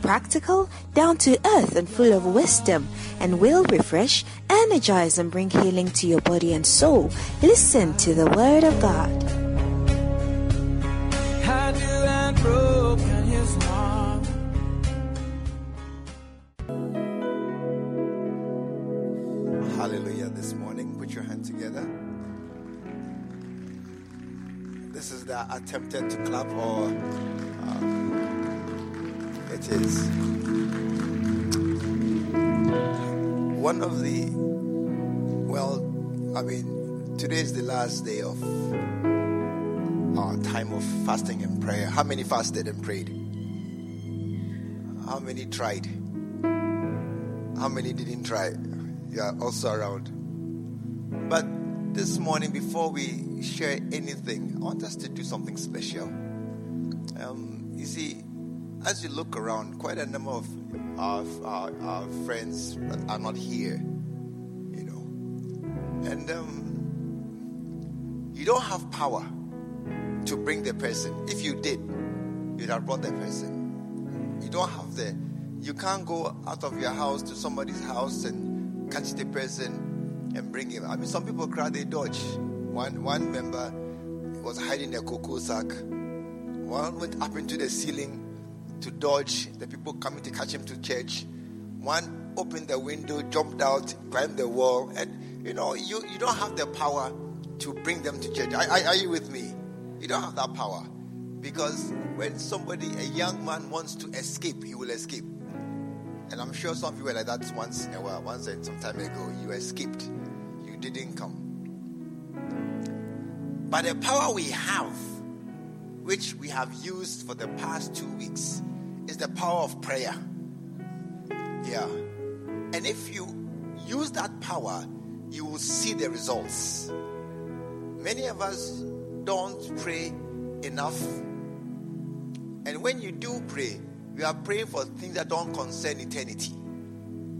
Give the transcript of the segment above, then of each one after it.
practical, down to earth, and full of wisdom, and will refresh, energize, and bring healing to your body and soul. Listen to the Word of God. How do I broken his heart? Hallelujah this morning. Put your hand together. This is the attempted to clap, or uh, it is. One of the, well, I mean, today is the last day of our time of fasting and prayer. How many fasted and prayed? How many tried? How many didn't try? You are also around. But this morning, before we share anything, I want us to do something special. Um, you see, as you look around, quite a number of our, our, our friends are not here, you know. And um, you don't have power to bring the person. If you did, you'd have brought the person. You don't have the, you can't go out of your house to somebody's house and catch the person and bring him. I mean, some people cry, they dodge. One, one member was hiding a cocoa sack. One went up into the ceiling to dodge the people coming to catch him to church. One opened the window, jumped out, climbed the wall, and you know, you, you don't have the power to bring them to church. Are, are, are you with me? You don't have that power. Because when somebody, a young man, wants to escape, he will escape. And I'm sure some of you were like that once in a while, once and some time ago. You escaped, you didn't come. But the power we have, which we have used for the past two weeks, is the power of prayer. Yeah. And if you use that power, you will see the results. Many of us don't pray enough. And when you do pray, you are praying for things that don't concern eternity.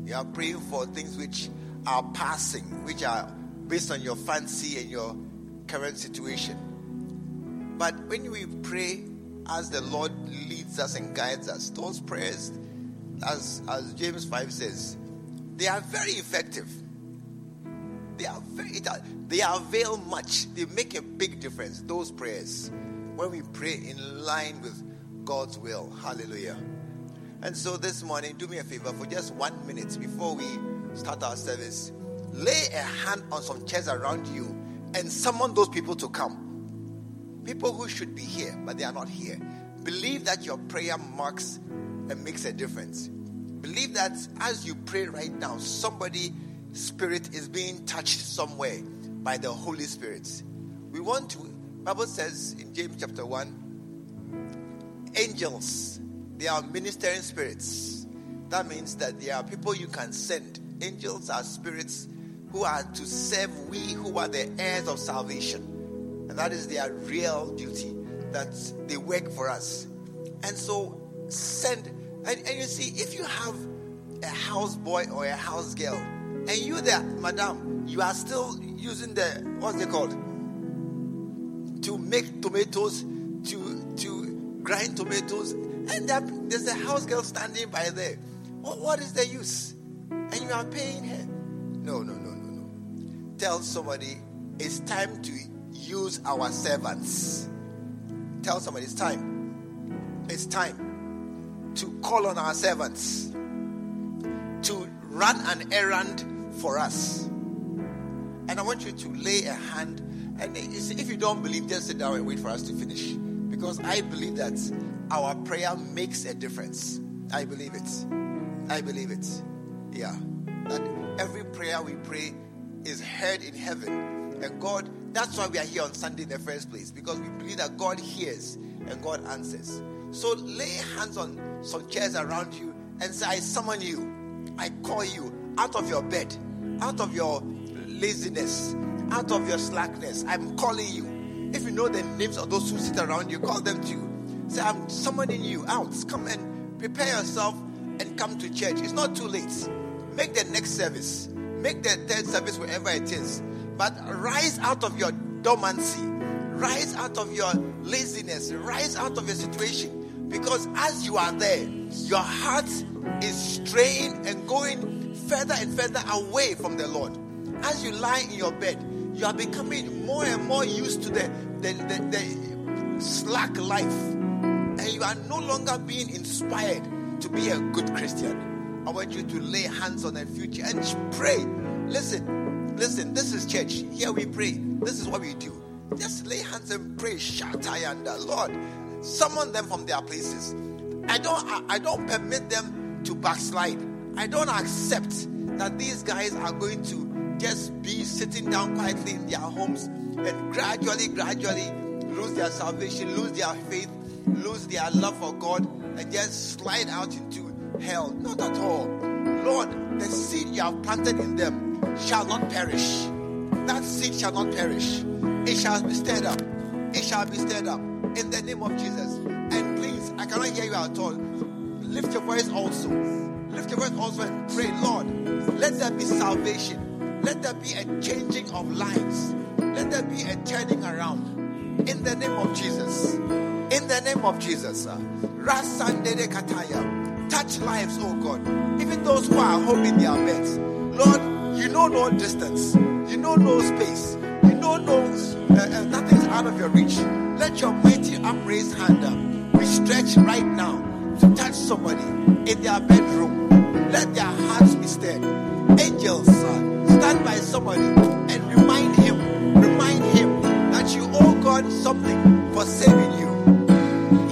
You are praying for things which are passing, which are based on your fancy and your current situation. But when we pray as the Lord leads us and guides us, those prayers, as, as James 5 says, they are very effective. They are very, they avail much. They make a big difference, those prayers, when we pray in line with God's will. Hallelujah. And so this morning, do me a favor for just one minute before we start our service. Lay a hand on some chairs around you and summon those people to come. People who should be here, but they are not here. Believe that your prayer marks and makes a difference. Believe that as you pray right now, somebody spirit is being touched somewhere by the Holy Spirit. We want to, Bible says in James chapter 1, angels, they are ministering spirits. That means that there are people you can send. Angels are spirits who are to serve we who are the heirs of salvation. And that is their real duty, that they work for us. And so send, and, and you see, if you have a house boy or a house girl, and you there, madam, you are still using the what's it called? To make tomatoes, to to grind tomatoes, and that, there's a house girl standing by there. What, what is the use? And you are paying her. No, no, no, no, no. Tell somebody it's time to use our servants. Tell somebody it's time. It's time to call on our servants to run an errand for us. And I want you to lay a hand. And if you don't believe, just sit down and wait for us to finish. Because I believe that our prayer makes a difference. I believe it. I believe it. Yeah. That every prayer we pray is heard in heaven. And God, that's why we are here on Sunday in the first place. Because we believe that God hears and God answers. So lay hands on some chairs around you and say, I summon you. I call you out of your bed, out of your laziness, out of your slackness. I'm calling you. If you know the names of those who sit around you, call them to you. Say, I'm summoning you out. Come and prepare yourself and come to church. It's not too late. Make the next service, make the third service wherever it is. But rise out of your dormancy, rise out of your laziness, rise out of your situation. Because as you are there, your heart is straying and going further and further away from the Lord. As you lie in your bed, you are becoming more and more used to the, the, the, the slack life. And you are no longer being inspired to be a good Christian. I want you to lay hands on the future and pray. Listen, listen, this is church. Here we pray. This is what we do. Just lay hands and pray. Shatayanda. Lord, summon them from their places. I don't I, I don't permit them to backslide. I don't accept that these guys are going to just be sitting down quietly in their homes and gradually, gradually lose their salvation, lose their faith, lose their love for God, and just slide out into hell. Not at all. Lord, the seed you have planted in them shall not perish. That seed shall not perish. It shall be stirred up. It shall be stirred up in the name of Jesus. And please, I cannot hear you at all. Lift your voice also. Lift your voice also and pray, Lord, let there be salvation. Let there be a changing of lives. Let there be a turning around. In the name of Jesus. In the name of Jesus. Rasandere Kataya. Touch lives, oh God. Even those who are home in their beds. Lord, you know no distance. You know no space. You know no uh, uh, out of your reach. Let your mighty upraised hand uh, be stretched right now to touch somebody in their bedroom. Let their hearts be stirred. Angels, uh, stand by somebody and remind him, remind him that you owe God something for saving you.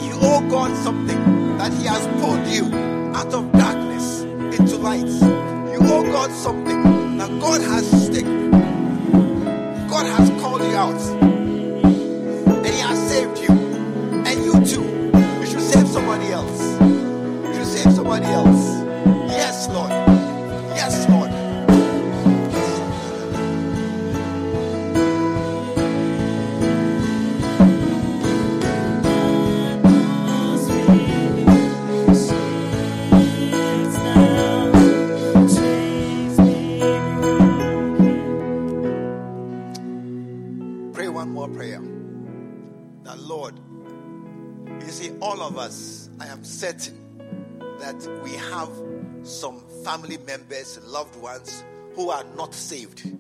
You owe God something that He has pulled you out of darkness into light. You owe God something that God has taken. God has called you out and He has saved you. And you too, you should save somebody else. Us, I am certain that we have some family members, loved ones who are not saved.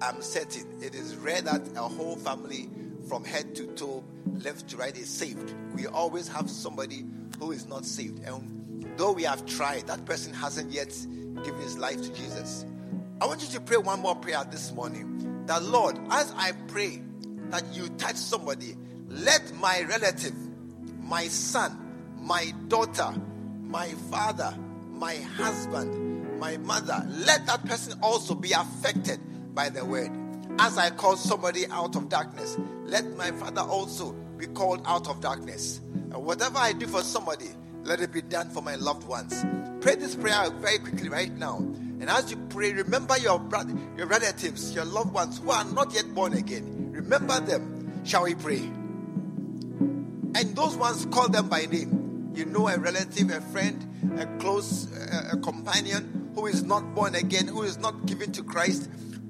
I'm certain it is rare that a whole family from head to toe, left to right, is saved. We always have somebody who is not saved. And though we have tried, that person hasn't yet given his life to Jesus. I want you to pray one more prayer this morning. That Lord, as I pray that you touch somebody, let my relative, my son, my daughter, my father, my husband, my mother, let that person also be affected by the word. As I call somebody out of darkness, let my father also be called out of darkness. And whatever I do for somebody, let it be done for my loved ones. Pray this prayer very quickly right now. And as you pray, remember your brother, your relatives, your loved ones who are not yet born again. Remember them. Shall we pray? And those ones, call them by name. You know a relative, a friend, a close uh, a companion who is not born again, who is not given to Christ.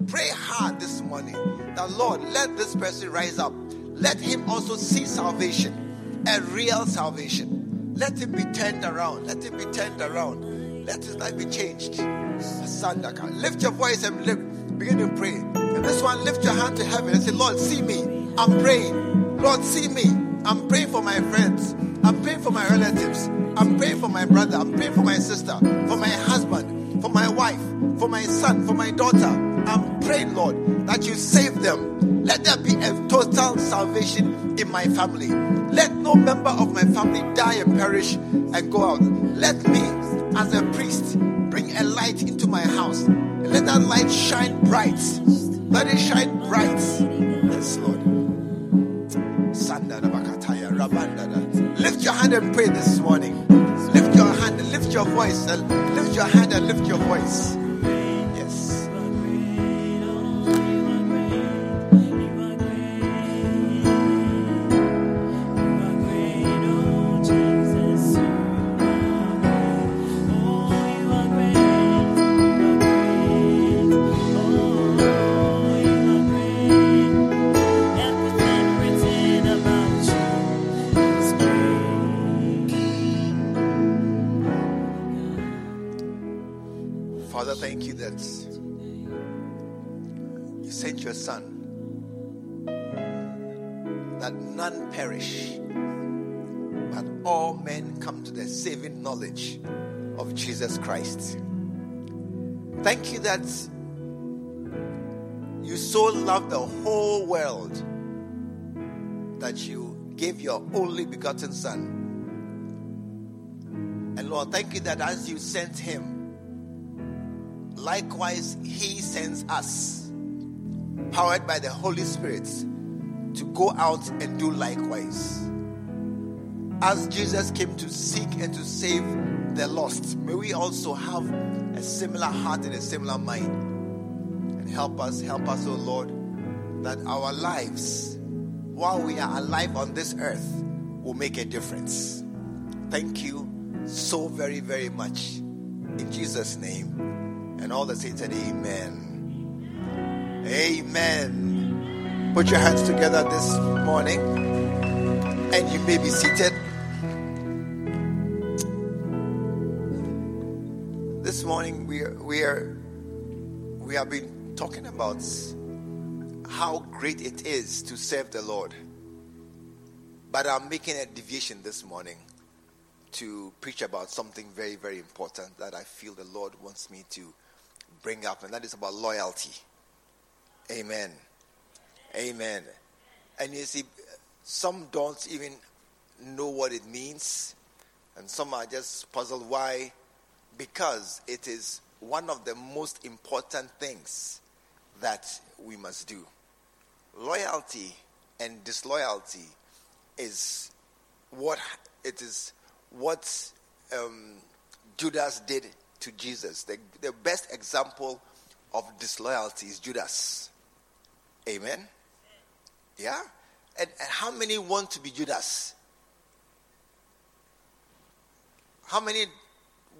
Pray hard this morning that Lord, let this person rise up. Let him also see salvation, a real salvation. Let him be turned around. Let him be turned around. Let his life be changed. Lift your voice and lift. Begin to pray. And this one, lift your hand to heaven and say, Lord, see me. I'm praying. Lord, see me. I'm praying for my friends. I'm praying for my relatives. I'm praying for my brother. I'm praying for my sister, for my husband, for my wife, for my son, for my daughter. I'm praying, Lord, that you save them. Let there be a total salvation in my family. Let no member of my family die and perish and go out. Let me, as a priest, bring a light into my house. And let that light shine bright. Let it shine bright. Yes, Lord. Lift your hand and pray this morning. Lift your hand, lift your voice, lift your hand and lift your voice. Father, thank you that you sent your son that none perish, but all men come to the saving knowledge of Jesus Christ. Thank you that you so loved the whole world that you gave your only begotten Son. And Lord, thank you that as you sent him, likewise he sends us, powered by the Holy Spirit, to go out and do likewise. As Jesus came to seek and to save the lost, may we also have a similar heart and a similar mind. And help us, help us, O Lord, that our lives, while we are alive on this earth, will make a difference. Thank you so very, very much. In Jesus' name. And all the saints said, Amen. Amen. Put your hands together this morning and you may be seated. This morning we are, we are we have been talking about how great it is to serve the Lord. But I'm making a deviation this morning to preach about something very, very important that I feel the Lord wants me to bring up, and that is about loyalty. Amen. Amen. And you see, some don't even know what it means, and some are just puzzled why. Because it is one of the most important things that we must do. Loyalty and disloyalty is what it is what um, Judas did to Jesus. The, the best example of disloyalty is Judas. Amen. Yeah? And, and how many want to be Judas? How many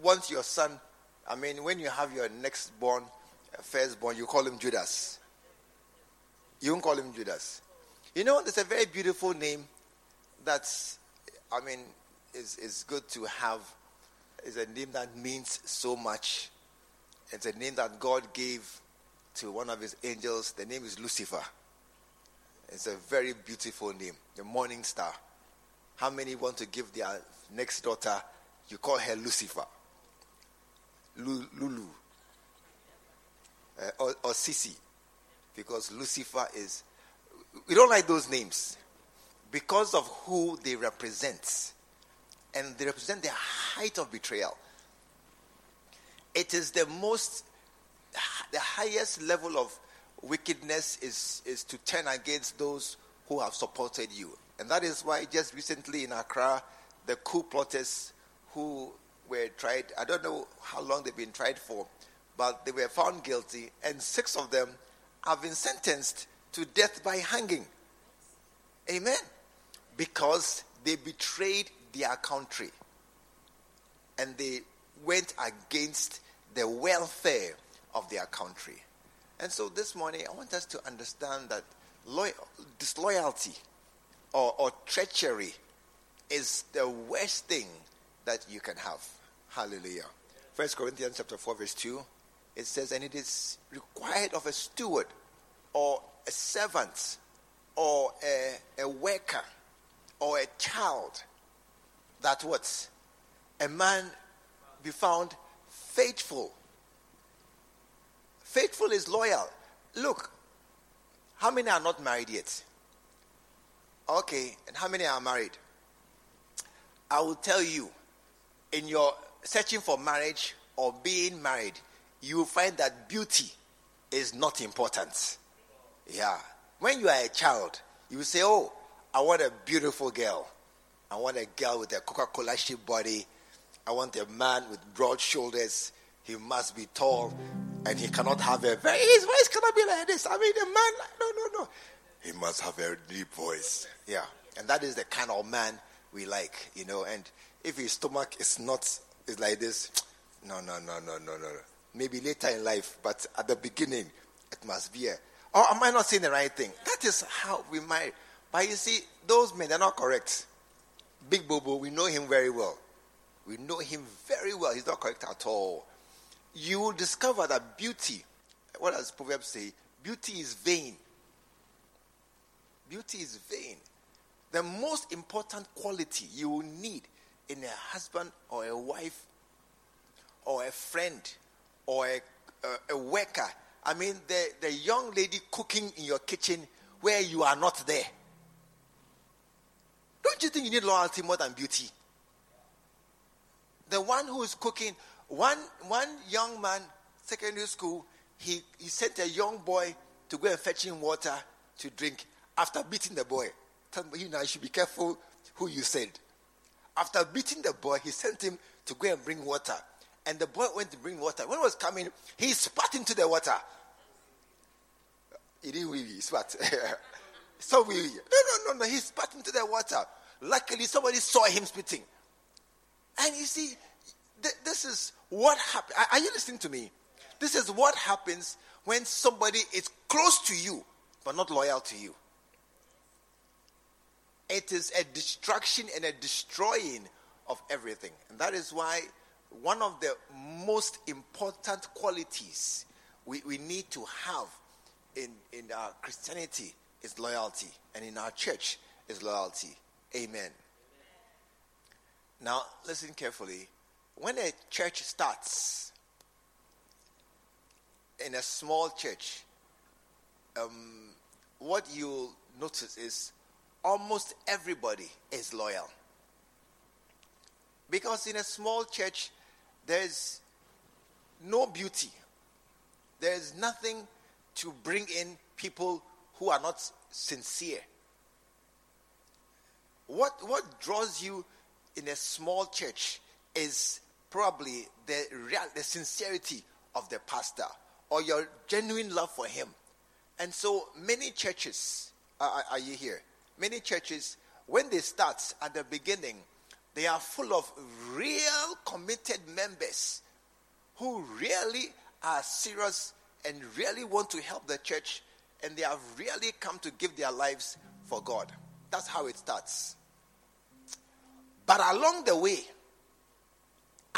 want your son? I mean, when you have your next born, uh, firstborn, you call him Judas. You won't call him Judas. You know, there's a very beautiful name that's, I mean, is, is good to have. It's a name that means so much. It's a name that God gave to one of his angels. The name is Lucifer. It's a very beautiful name, the morning star. How many want to give their next daughter, you call her Lucifer? Lulu. Uh, or, or Sisi. Because Lucifer is. We don't like those names because of who they represent. And they represent the height of betrayal. It is the most, the highest level of wickedness is, is to turn against those who have supported you. And that is why just recently in Accra, the coup plotters who were tried, I don't know how long they've been tried for, but they were found guilty, and six of them have been sentenced to death by hanging. Amen. Because they betrayed their country and they went against the welfare of their country. And so this morning, I want us to understand that loyal, disloyalty or, or treachery is the worst thing that you can have. Hallelujah. First Corinthians chapter 4, verse 2, it says, And it is required of a steward or a servant or a, a worker or a child that what? A man be found faithful. Faithful is loyal. Look, how many are not married yet? Okay, and how many are married? I will tell you, in your searching for marriage or being married, you will find that beauty is not important. Yeah. When you are a child, you will say, Oh, I want a beautiful girl. I want a girl with a Coca Cola shaped body. I want a man with broad shoulders, he must be tall and he cannot have a very, his voice cannot be like this. I mean, a man, no, no, no. He must have a deep voice. Yeah. And that is the kind of man we like, you know. And if his stomach is not, is like this, no, no, no, no, no, no. Maybe later in life, but at the beginning, it must be a, or am I not saying the right thing? That is how we might. But you see, those men, they're not correct. Big Bobo, we know him very well. We know him very well. He's not correct at all. You will discover that beauty, what does Proverbs say? Beauty is vain. Beauty is vain. The most important quality you will need in a husband or a wife or a friend or a, a, a worker. I mean, the, the young lady cooking in your kitchen where you are not there. Don't you think you need loyalty more than beauty? The one who is cooking, one, one young man, secondary school, he, he sent a young boy to go and fetch him water to drink after beating the boy. Tell me, you know, you should be careful who you send. After beating the boy, he sent him to go and bring water. And the boy went to bring water. When he was coming, he spat into the water. He didn't he spat. so wee No, no, no, no. He spat into the water. Luckily, somebody saw him spitting. And you see, th- this is what happens. Are you listening to me? This is what happens when somebody is close to you, but not loyal to you. It is a destruction and a destroying of everything. And that is why one of the most important qualities we, we need to have in, in our Christianity is loyalty. And in our church is loyalty. Amen. Now, listen carefully. When a church starts, in a small church, um, what you'll notice is almost everybody is loyal. Because in a small church, there's no beauty, there's nothing to bring in people who are not sincere. What, what draws you in a small church is probably the, real, the sincerity of the pastor or your genuine love for him. And so many churches, uh, are, are you here? Many churches, when they start at the beginning, they are full of real committed members who really are serious and really want to help the church and they have really come to give their lives for God. That's how it starts. But along the way,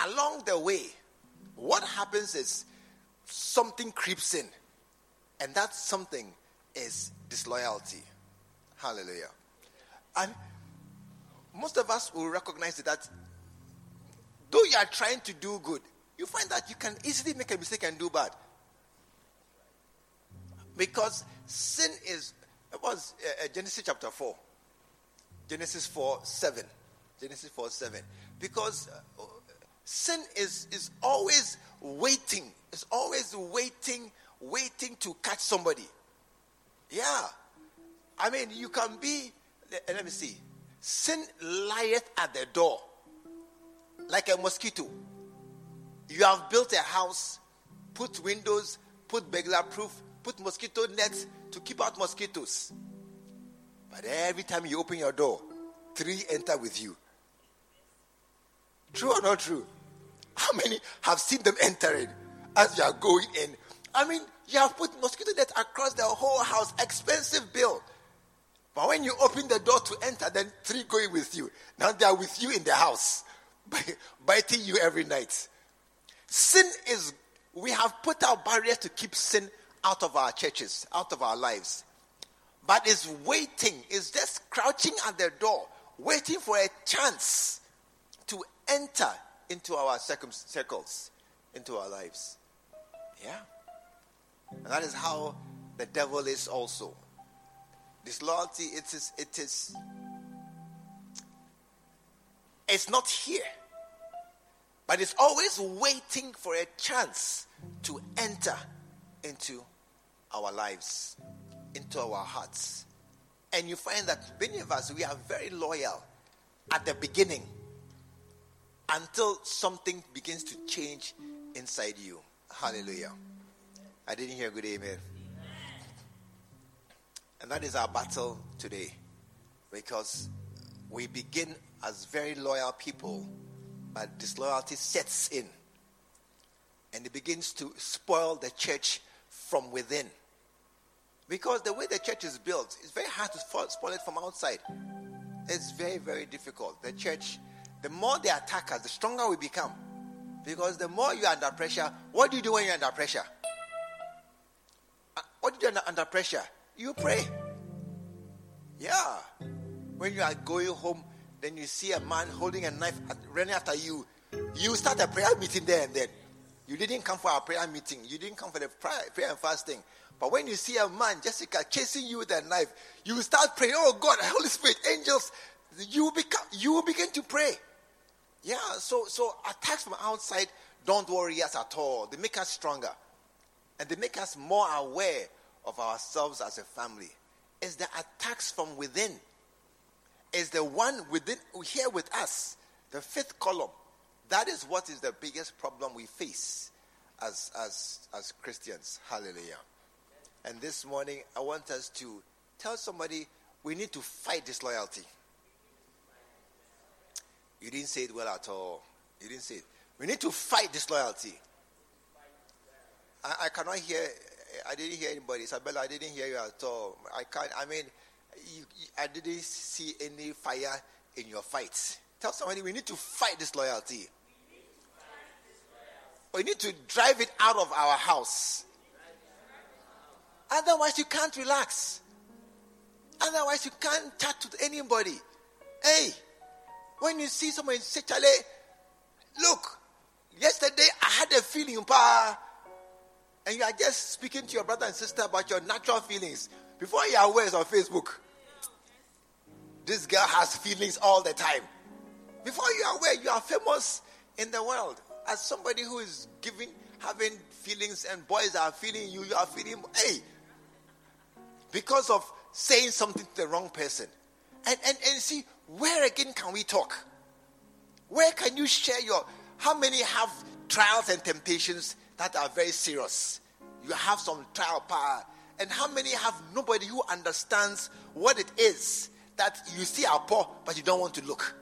along the way, what happens is something creeps in, and that something is disloyalty. Hallelujah. And most of us will recognize that though you are trying to do good, you find that you can easily make a mistake and do bad. Because sin is, it was uh, uh Genesis chapter 4, Genesis 4 7. Genesis 4 7. Because uh, sin is, is always waiting, it's always waiting, waiting to catch somebody. Yeah. I mean, you can be, let me see, sin lieth at the door like a mosquito. You have built a house, put windows, put burglar proof, put mosquito nets to keep out mosquitoes. But every time you open your door, three enter with you. True or not true? How many have seen them entering as you are going in? I mean, you have put mosquito net across the whole house, expensive bill. But when you open the door to enter, then three going with you. Now they are with you in the house, biting you every night. Sin is, we have put our barriers to keep sin out of our churches, out of our lives. But it's waiting, it's just crouching at the door, waiting for a chance enter into our circles, into our lives. Yeah. And that is how the devil is also. Disloyalty, it is, it is, it's not here, but it's always waiting for a chance to enter into our lives, into our hearts. And you find that many of us, we are very loyal at the beginning until something begins to change inside you. Hallelujah. I didn't hear good amen. And that is our battle today. Because we begin as very loyal people, but disloyalty sets in. And it begins to spoil the church from within. Because the way the church is built, it's very hard to spoil it from outside. It's very, very difficult. The church, the more they attack us, the stronger we become. Because the more you're under pressure, what do you do when you're under pressure? Uh, what do you do under, pressure? You pray. Yeah. When you are going home, then you see a man holding a knife running after you. You start a prayer meeting there and then. You didn't come for a prayer meeting. You didn't come for the prayer, and fasting. But when you see a man, Jessica, chasing you with a knife, you start praying, Oh God, Holy Spirit, angels, you become you begin to pray. Yeah, so so attacks from outside don't worry us at all. They make us stronger. And they make us more aware of ourselves as a family. It's the attacks from within. It's the one within here with us. The fifth column. That is what is the biggest problem we face as as as Christians. Hallelujah. And this morning I want us to tell somebody we need to fight disloyalty. You didn't say it well at all. You didn't say it. We need to fight disloyalty. I, I cannot hear. I didn't hear anybody. Isabella, I didn't hear you at all. I can't. I mean, you, I didn't see any fire in your fights. Tell somebody we need to fight disloyalty. We need to drive it out of our house. Otherwise, you can't relax. Otherwise, you can't chat to anybody. Hey, when you see someone say, Charlie, look, yesterday I had a feeling, pa, and you are just speaking to your brother and sister about your natural feelings. Before you are aware, it's on Facebook. This girl has feelings all the time. Before you are aware, you are famous in the world as somebody who is giving, having feelings, and boys are feeling you, you are feeling, hey, because of saying something to the wrong person. And, and, and see, where again can we talk? Where can you share your. How many have trials and temptations that are very serious? You have some trial power. And how many have nobody who understands what it is that you see are poor, but you don't want to look?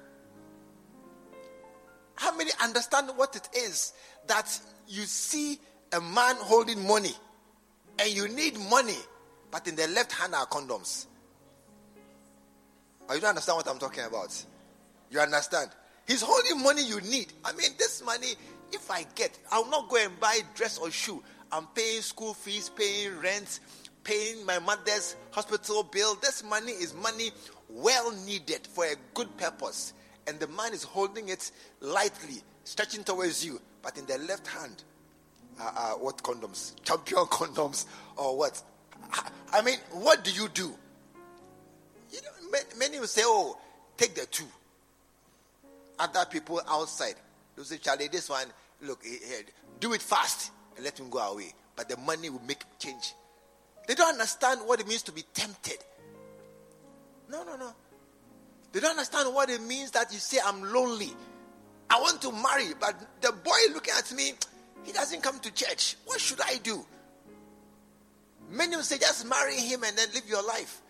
How many understand what it is that you see a man holding money and you need money, but in the left hand are condoms? Or you don't understand what I'm talking about? You understand? He's holding money you need. I mean, this money, if I get, I'll not go and buy dress or shoe. I'm paying school fees, paying rent, paying my mother's hospital bill. This money is money well needed for a good purpose. And the man is holding it lightly, stretching towards you. But in the left hand, uh, uh, what condoms? Champion condoms or what? I mean, what do you do? Many will say, oh, take the two. Other people outside, they say, Charlie, this one, look, do it fast and let him go away. But the money will make change. They don't understand what it means to be tempted. No, no, no. They don't understand what it means that you say, I'm lonely. I want to marry, but the boy looking at me, he doesn't come to church. What should I do? Many will say, just marry him and then live your life.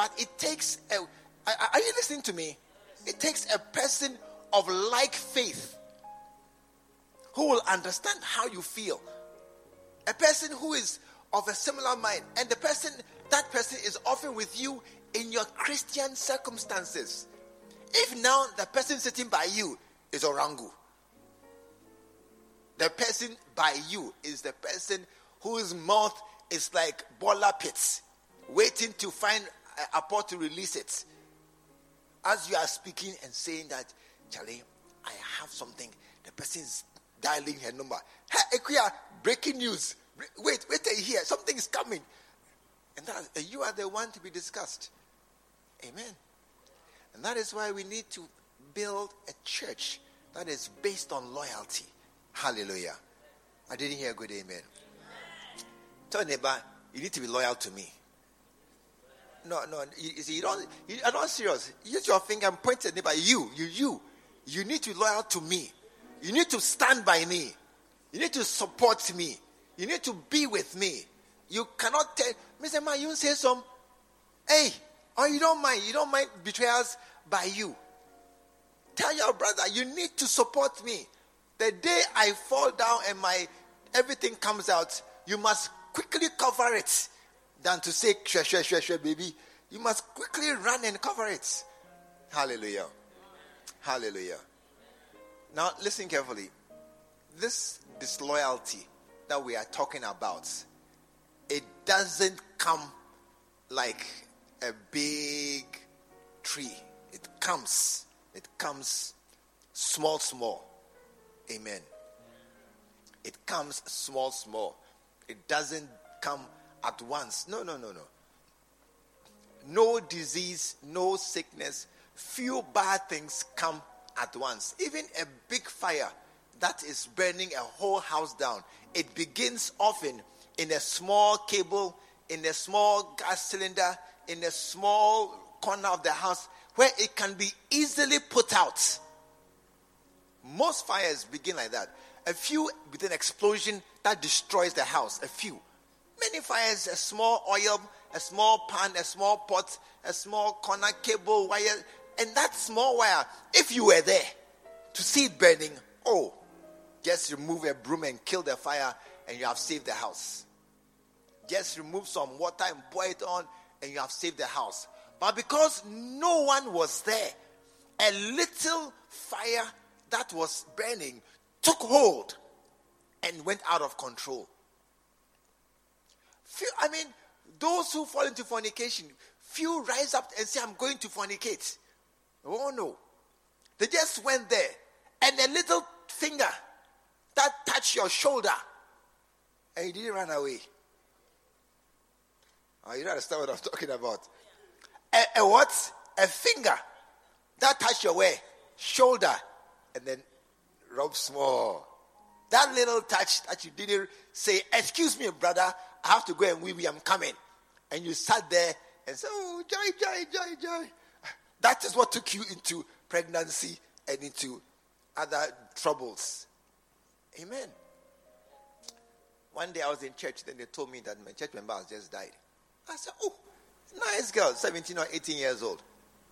But it takes a. Are you listening to me? It takes a person of like faith who will understand how you feel. A person who is of a similar mind. And the person, that person is often with you in your Christian circumstances. If now the person sitting by you is Orangu, the person by you is the person whose mouth is like bola pits, waiting to find about to release it. As you are speaking and saying that, Charlie, I have something. The person is dialing her number. Hey, Ekuya, breaking news. Wait, wait hear. Something is coming. And that, you are the one to be discussed. Amen. And that is why we need to build a church that is based on loyalty. Hallelujah. I didn't hear a good amen. Tell neighbor, you need to be loyal to me. No, no. You, see, you don't. You are not serious. Use your finger and point at. But you, you, you, you need to loyal to me. You need to stand by me. You need to support me. You need to be with me. You cannot tell Mr. Man, you say some, hey, or you don't mind, you don't mind betrayals by you. Tell your brother, you need to support me. The day I fall down and my everything comes out, you must quickly cover it than to say, shwe, shwe, shwe, shwe, baby. You must quickly run and cover it. Hallelujah. Hallelujah. Now, listen carefully. This disloyalty that we are talking about, it doesn't come like a big tree. It comes, it comes small, small. Amen. It comes small, small. It doesn't come at once. No, no, no, no. No disease, no sickness, few bad things come at once. Even a big fire that is burning a whole house down, it begins often in a small cable, in a small gas cylinder, in a small corner of the house where it can be easily put out. Most fires begin like that. A few with an explosion that destroys the house. A few. Many fires, a small oil, a small pan, a small pot, a small corner cable wire, and that small wire, if you were there to see it burning, oh, just remove a broom and kill the fire, and you have saved the house. Just remove some water and pour it on, and you have saved the house. But because no one was there, a little fire that was burning took hold and went out of control. Few, I mean, those who fall into fornication, few rise up and say, I'm going to fornicate. Oh no. They just went there, and a little finger that touched your shoulder, and you didn't run away. Oh, you don't understand what I'm talking about. A, a what? A finger that touched your way, shoulder, and then rub small. That little touch that you didn't say, Excuse me, brother, I have to go and wee wee, I'm coming. And you sat there and said, Oh, joy, joy, joy, joy. That is what took you into pregnancy and into other troubles. Amen. One day I was in church, then they told me that my church member has just died. I said, Oh, nice girl, 17 or 18 years old.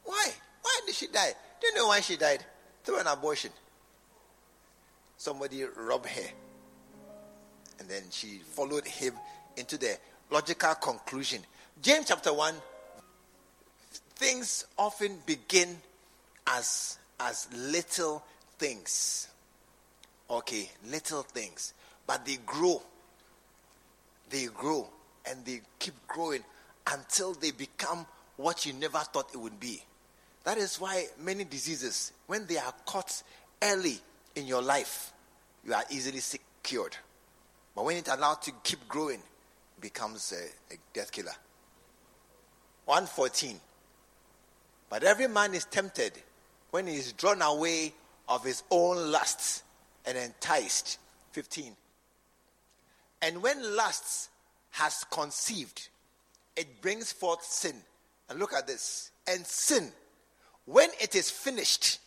Why? Why did she die? Do you know why she died? Through an abortion somebody robbed her. And then she followed him into the logical conclusion. James chapter 1 things often begin as as little things. Okay, little things, but they grow. They grow and they keep growing until they become what you never thought it would be. That is why many diseases, when they are caught early, in your life, you are easily secured. But when it's allowed to keep growing, it becomes a, a death killer. 114. But every man is tempted when he is drawn away of his own lusts and enticed. 15. And when lusts has conceived, it brings forth sin. And look at this. And sin, when it is finished,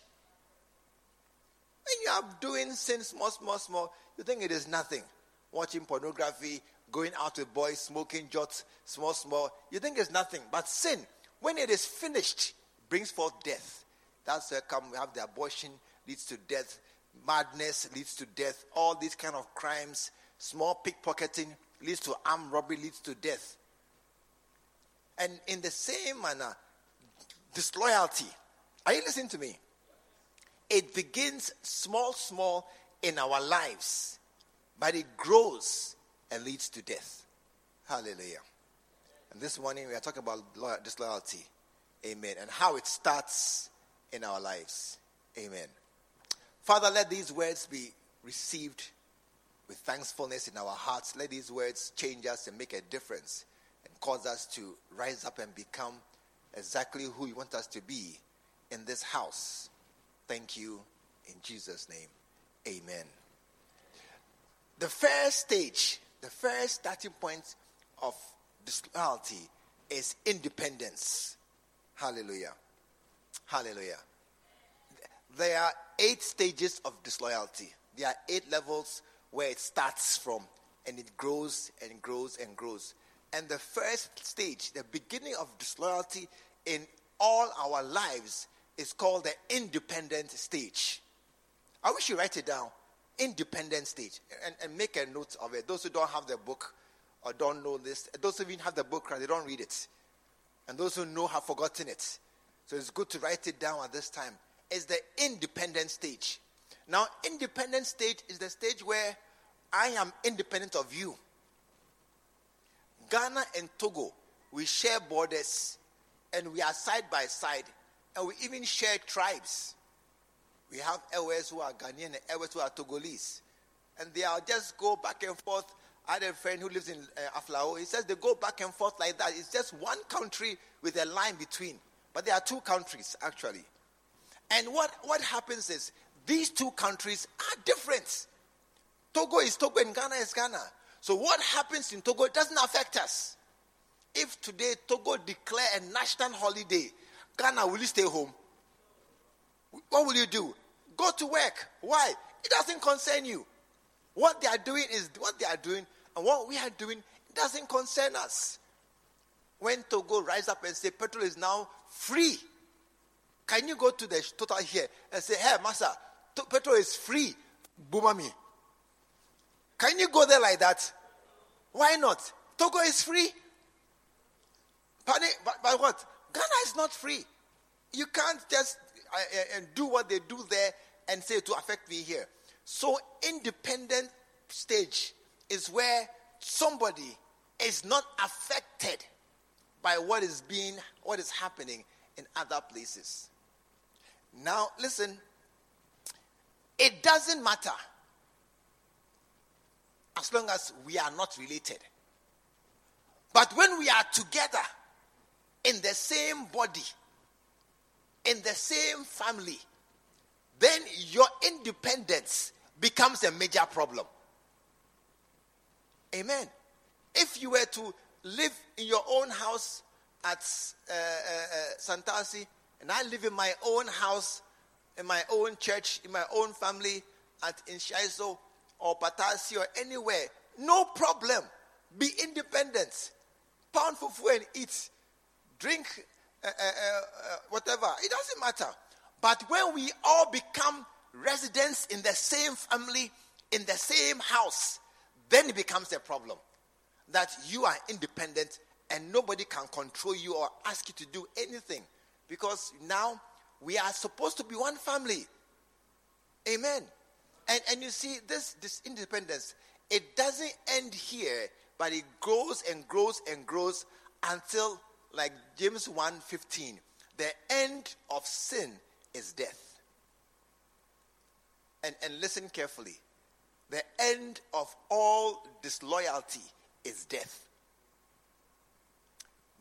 when you are doing sin small, small, small, you think it is nothing. Watching pornography, going out with boys, smoking jots, small, small, you think it's nothing. But sin, when it is finished, brings forth death. That's where come we have the abortion leads to death, madness leads to death, all these kind of crimes, small pickpocketing leads to armed robbery leads to death. And in the same manner, disloyalty. Are you listening to me? It begins small, small in our lives, but it grows and leads to death. Hallelujah. And this morning we are talking about disloyalty. Amen. And how it starts in our lives. Amen. Father, let these words be received with thankfulness in our hearts. Let these words change us and make a difference and cause us to rise up and become exactly who you want us to be in this house Thank you in Jesus' name. Amen. The first stage, the first starting point of disloyalty is independence. Hallelujah. Hallelujah. There are eight stages of disloyalty. There are eight levels where it starts from and it grows and grows and grows. And the first stage, the beginning of disloyalty in all our lives, is called the independent stage. I wish you write it down. Independent stage. And, and make a note of it. Those who don't have the book or don't know this, those who even have the book, they don't read it. And those who know have forgotten it. So it's good to write it down at this time. It's the independent stage. Now, independent stage is the stage where I am independent of you. Ghana and Togo, we share borders and we are side by side and we even share tribes. We have Ewes who are Ghanaian and Ewes who are Togolese. And they are just go back and forth. I had a friend who lives in uh, Aflao. He says they go back and forth like that. It's just one country with a line between. But there are two countries, actually. And what, what happens is these two countries are different. Togo is Togo and Ghana is Ghana. So what happens in Togo doesn't affect us. If today Togo declare a national holiday, Ghana, will you stay home? What will you do? Go to work. Why? It doesn't concern you. What they are doing is what they are doing, and what we are doing doesn't concern us. When Togo rise up and say petrol is now free, can you go to the total here and say, "Hey, master, petrol is free"? Boomami. Can you go there like that? Why not? Togo is free. But, but what? Ghana is not free. You can't just uh, uh, do what they do there and say to affect me here. So, independent stage is where somebody is not affected by what is being, what is happening in other places. Now, listen, it doesn't matter as long as we are not related. But when we are together in the same body, in the same family, then your independence becomes a major problem. Amen. If you were to live in your own house at uh, uh, uh, Santasi, and I live in my own house, in my own church, in my own family at Nhyiaeso or Patasi or anywhere, no problem. Be independent. Pound food and eat. Drink uh, uh, uh, whatever. It doesn't matter. But when we all become residents in the same family, in the same house, then it becomes a problem. That you are independent and nobody can control you or ask you to do anything. Because now we are supposed to be one family. Amen. And, and you see, this, this independence, it doesn't end here, but it grows and grows and grows until like James 1:15, the end of sin is death. And, and listen carefully. The end of all disloyalty is death.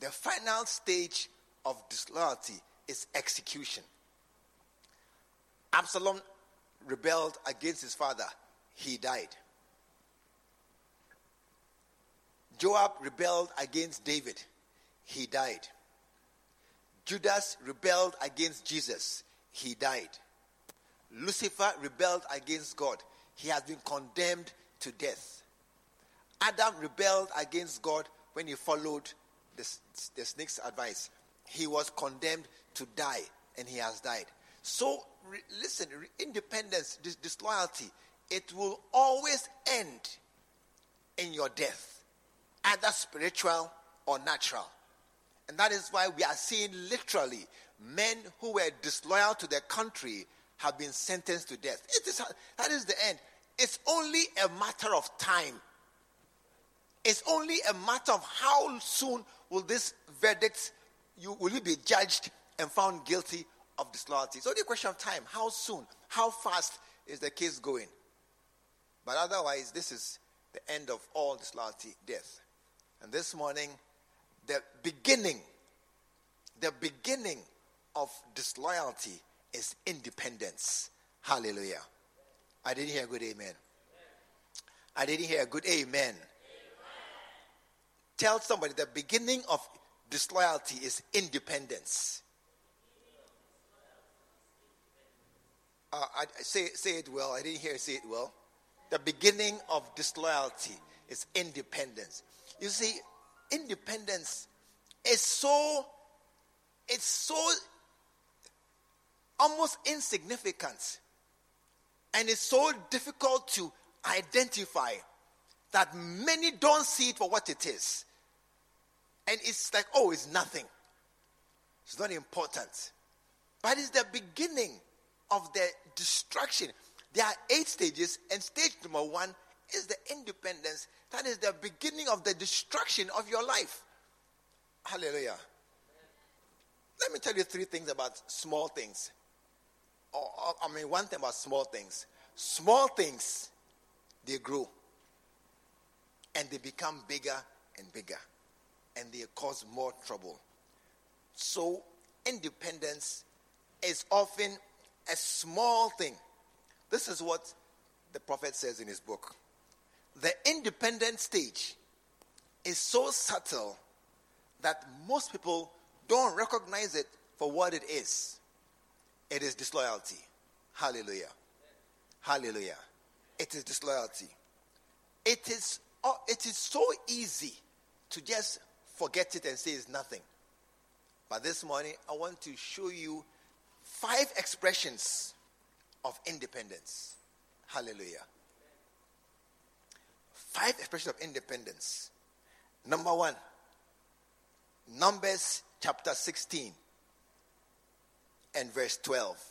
The final stage of disloyalty is execution. Absalom rebelled against his father, he died. Joab rebelled against David, he died. Judas rebelled against Jesus, he died. Lucifer rebelled against God, he has been condemned to death. Adam rebelled against God when he followed the, the snake's advice. He was condemned to die, and he has died. So, re, listen, re, independence, dis, disloyalty, it will always end in your death, either spiritual or natural. And that is why we are seeing literally men who were disloyal to their country have been sentenced to death. It is, that is the end. It's only a matter of time. It's only a matter of how soon will this verdict, you, will you be judged and found guilty of disloyalty? It's only a question of time. How soon? How fast is the case going? But otherwise, this is the end of all disloyalty, death. And this morning, the beginning, the beginning of disloyalty is independence. Hallelujah. I didn't hear a good amen. I didn't hear a good amen. amen. Tell somebody the beginning of disloyalty is independence. Uh, I, say, say it well. I didn't hear say it well. the beginning of disloyalty is independence. You see, independence is so it's so almost insignificant and it's so difficult to identify that many don't see it for what it is. And it's like, oh, it's nothing. It's not important. But it's the beginning of the destruction. There are eight stages, and stage number one is the independence. That is the beginning of the destruction of your life. Hallelujah. Let me tell you three things about small things. Or, or, I mean, one thing about small things. Small things, they grow. And they become bigger and bigger. And they cause more trouble. So, independence is often a small thing. This is what the prophet says in his book. The independent stage is so subtle that most people don't recognize it for what it is. It is disloyalty. Hallelujah. Hallelujah. It is disloyalty. It is, oh, it is so easy to just forget it and say it's nothing. But this morning, I want to show you five expressions of independence. Hallelujah. Five expressions of independence. Number one, Numbers chapter 16 and verse 12.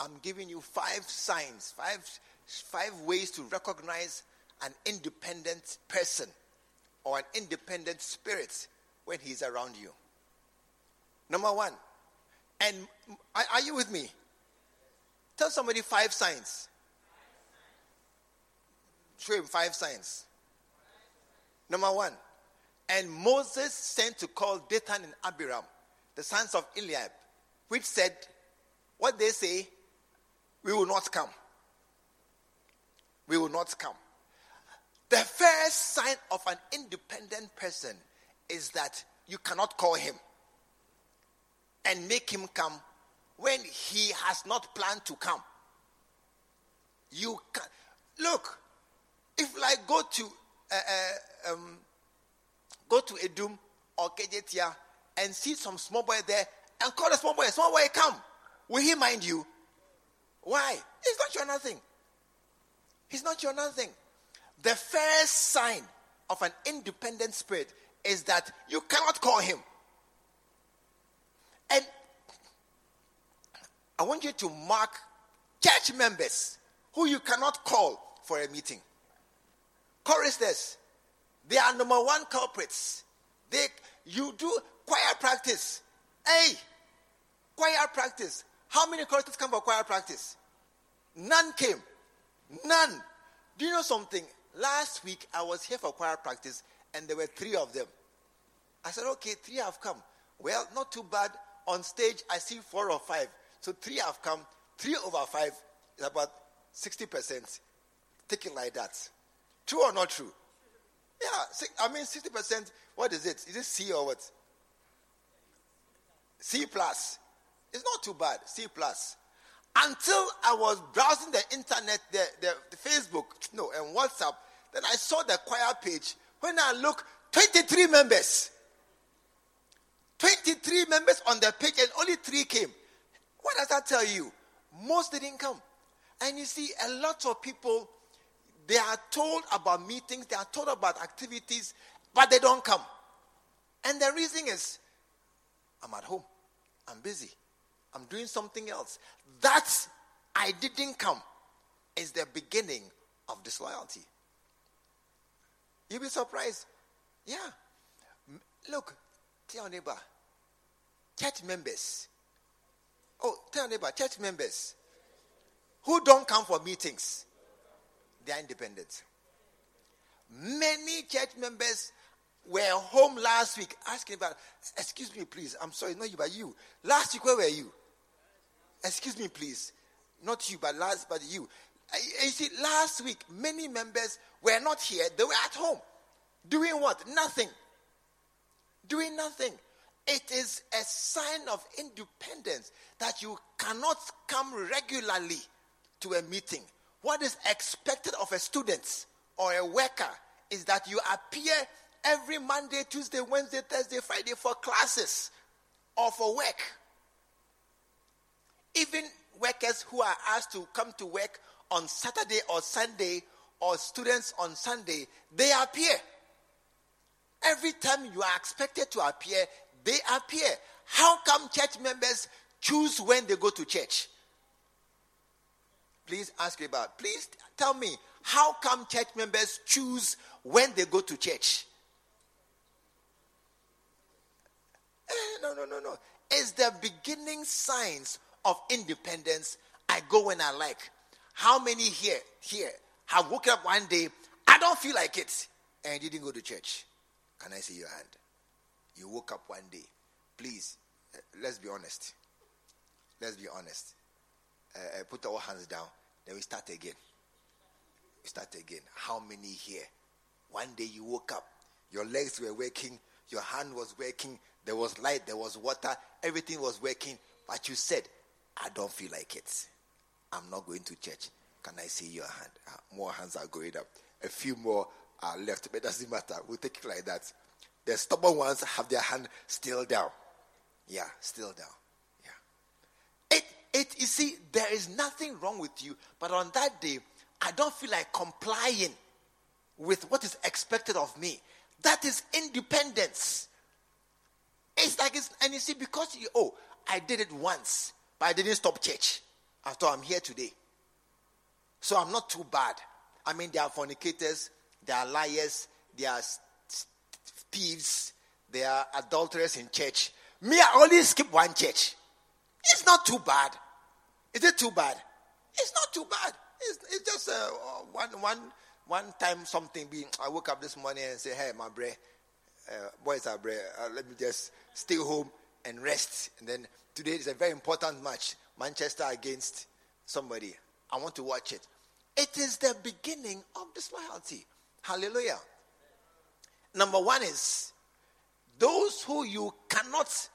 I'm giving you five signs, five, five ways to recognize an independent person or an independent spirit when he's around you. Number one, and are you with me? Tell somebody five signs. Show him five signs. Number one, and Moses sent to call Dathan and Abiram, the sons of Eliab, which said, What they say, we will not come. We will not come. The first sign of an independent person is that you cannot call him and make him come when he has not planned to come. You can look. If like go to uh, uh, um, go to Adum or Kejetia and see some small boy there and call the small boy, small boy, come. Will he mind you? Why? He's not your nothing. He's not your nothing. The first sign of an independent spirit is that you cannot call him. And I want you to mark church members who you cannot call for a meeting. Choristers, they are number one culprits. They, you do choir practice. Hey, choir practice. How many choristers come for choir practice? None came. None. Do you know something? Last week I was here for choir practice and there were three of them. I said, okay, three have come. Well, not too bad. On stage, I see four or five. So three have come. Three over five is about 60%. Take it like that. True or not true? Yeah, I mean, 60%, what is it? Is it C or what? C plus. It's not too bad. C plus. Until I was browsing the internet, the, the, the Facebook, no, and WhatsApp, then I saw the choir page. When I look, 23 members. 23 members on the page, and only three came. What does that tell you? Most didn't come. And you see, a lot of people they are told about meetings, they are told about activities, but they don't come. And the reason is, I'm at home, I'm busy, I'm doing something else. That I didn't come is the beginning of disloyalty. You'll be surprised. Yeah. Look, tell your neighbor, church members. Oh, tell your neighbor, church members who don't come for meetings they are independent. Many church members were home last week asking about, excuse me, please. I'm sorry, not you, but you. Last week, where were you? Excuse me, please. Not you, but last, but you. Uh, you see, last week, many members were not here. They were at home. Doing what? Nothing. Doing nothing. It is a sign of independence that you cannot come regularly to a meeting what is expected of a student or a worker is that you appear every Monday, Tuesday, Wednesday, Thursday, Friday for classes or for work. Even workers who are asked to come to work on Saturday or Sunday, or students on Sunday, they appear. Every time you are expected to appear, they appear. How come church members choose when they go to church? Please ask me about. Please tell me how come church members choose when they go to church? Eh, no, no, no, no. It's the beginning signs of independence. I go when I like. How many here, here, have woken up one day, I don't feel like it, and you didn't go to church? Can I see your hand? You woke up one day. Please, uh, let's be honest. Let's be honest. Uh, put our hands down. Then we start again. We start again. How many here? One day you woke up, your legs were working, your hand was working, there was light, there was water, everything was working, but you said, I don't feel like it. I'm not going to church. Can I see your hand? Uh, more hands are going up. A few more are left, but it doesn't matter. We'll take it like that. The stubborn ones have their hand still down. Yeah, still down. Yeah. It, it, you see, there is nothing wrong with you, but on that day, I don't feel like complying with what is expected of me. That is independence. It's like it's, and you see, because you, oh, I did it once, but I didn't stop church. After I'm here today. So I'm not too bad. I mean, there are fornicators, there are liars, there are thieves, there are adulterers in church. Me, I only skip one church. It's not too bad. Is it too bad? It's not too bad. It's, it's just uh, one, one, one time something being. I woke up this morning and say, "Hey, my bre, uh, boys are bre. Uh, let me just stay home and rest." And then today is a very important match. Manchester against somebody. I want to watch it. It is the beginning of disloyalty. Hallelujah. Number one is those who you cannot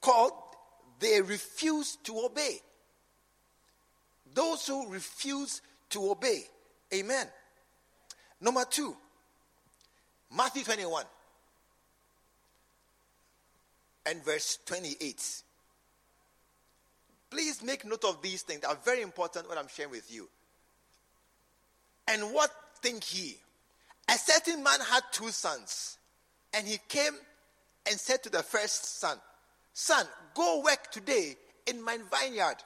call, they refuse to obey. Those who refuse to obey. Amen. Number two, Matthew 21 and verse 28. Please make note of these things. Are very important what I'm sharing with you. And what think ye? A certain man had two sons, and he came and said to the first son, Son, go work today in my vineyard.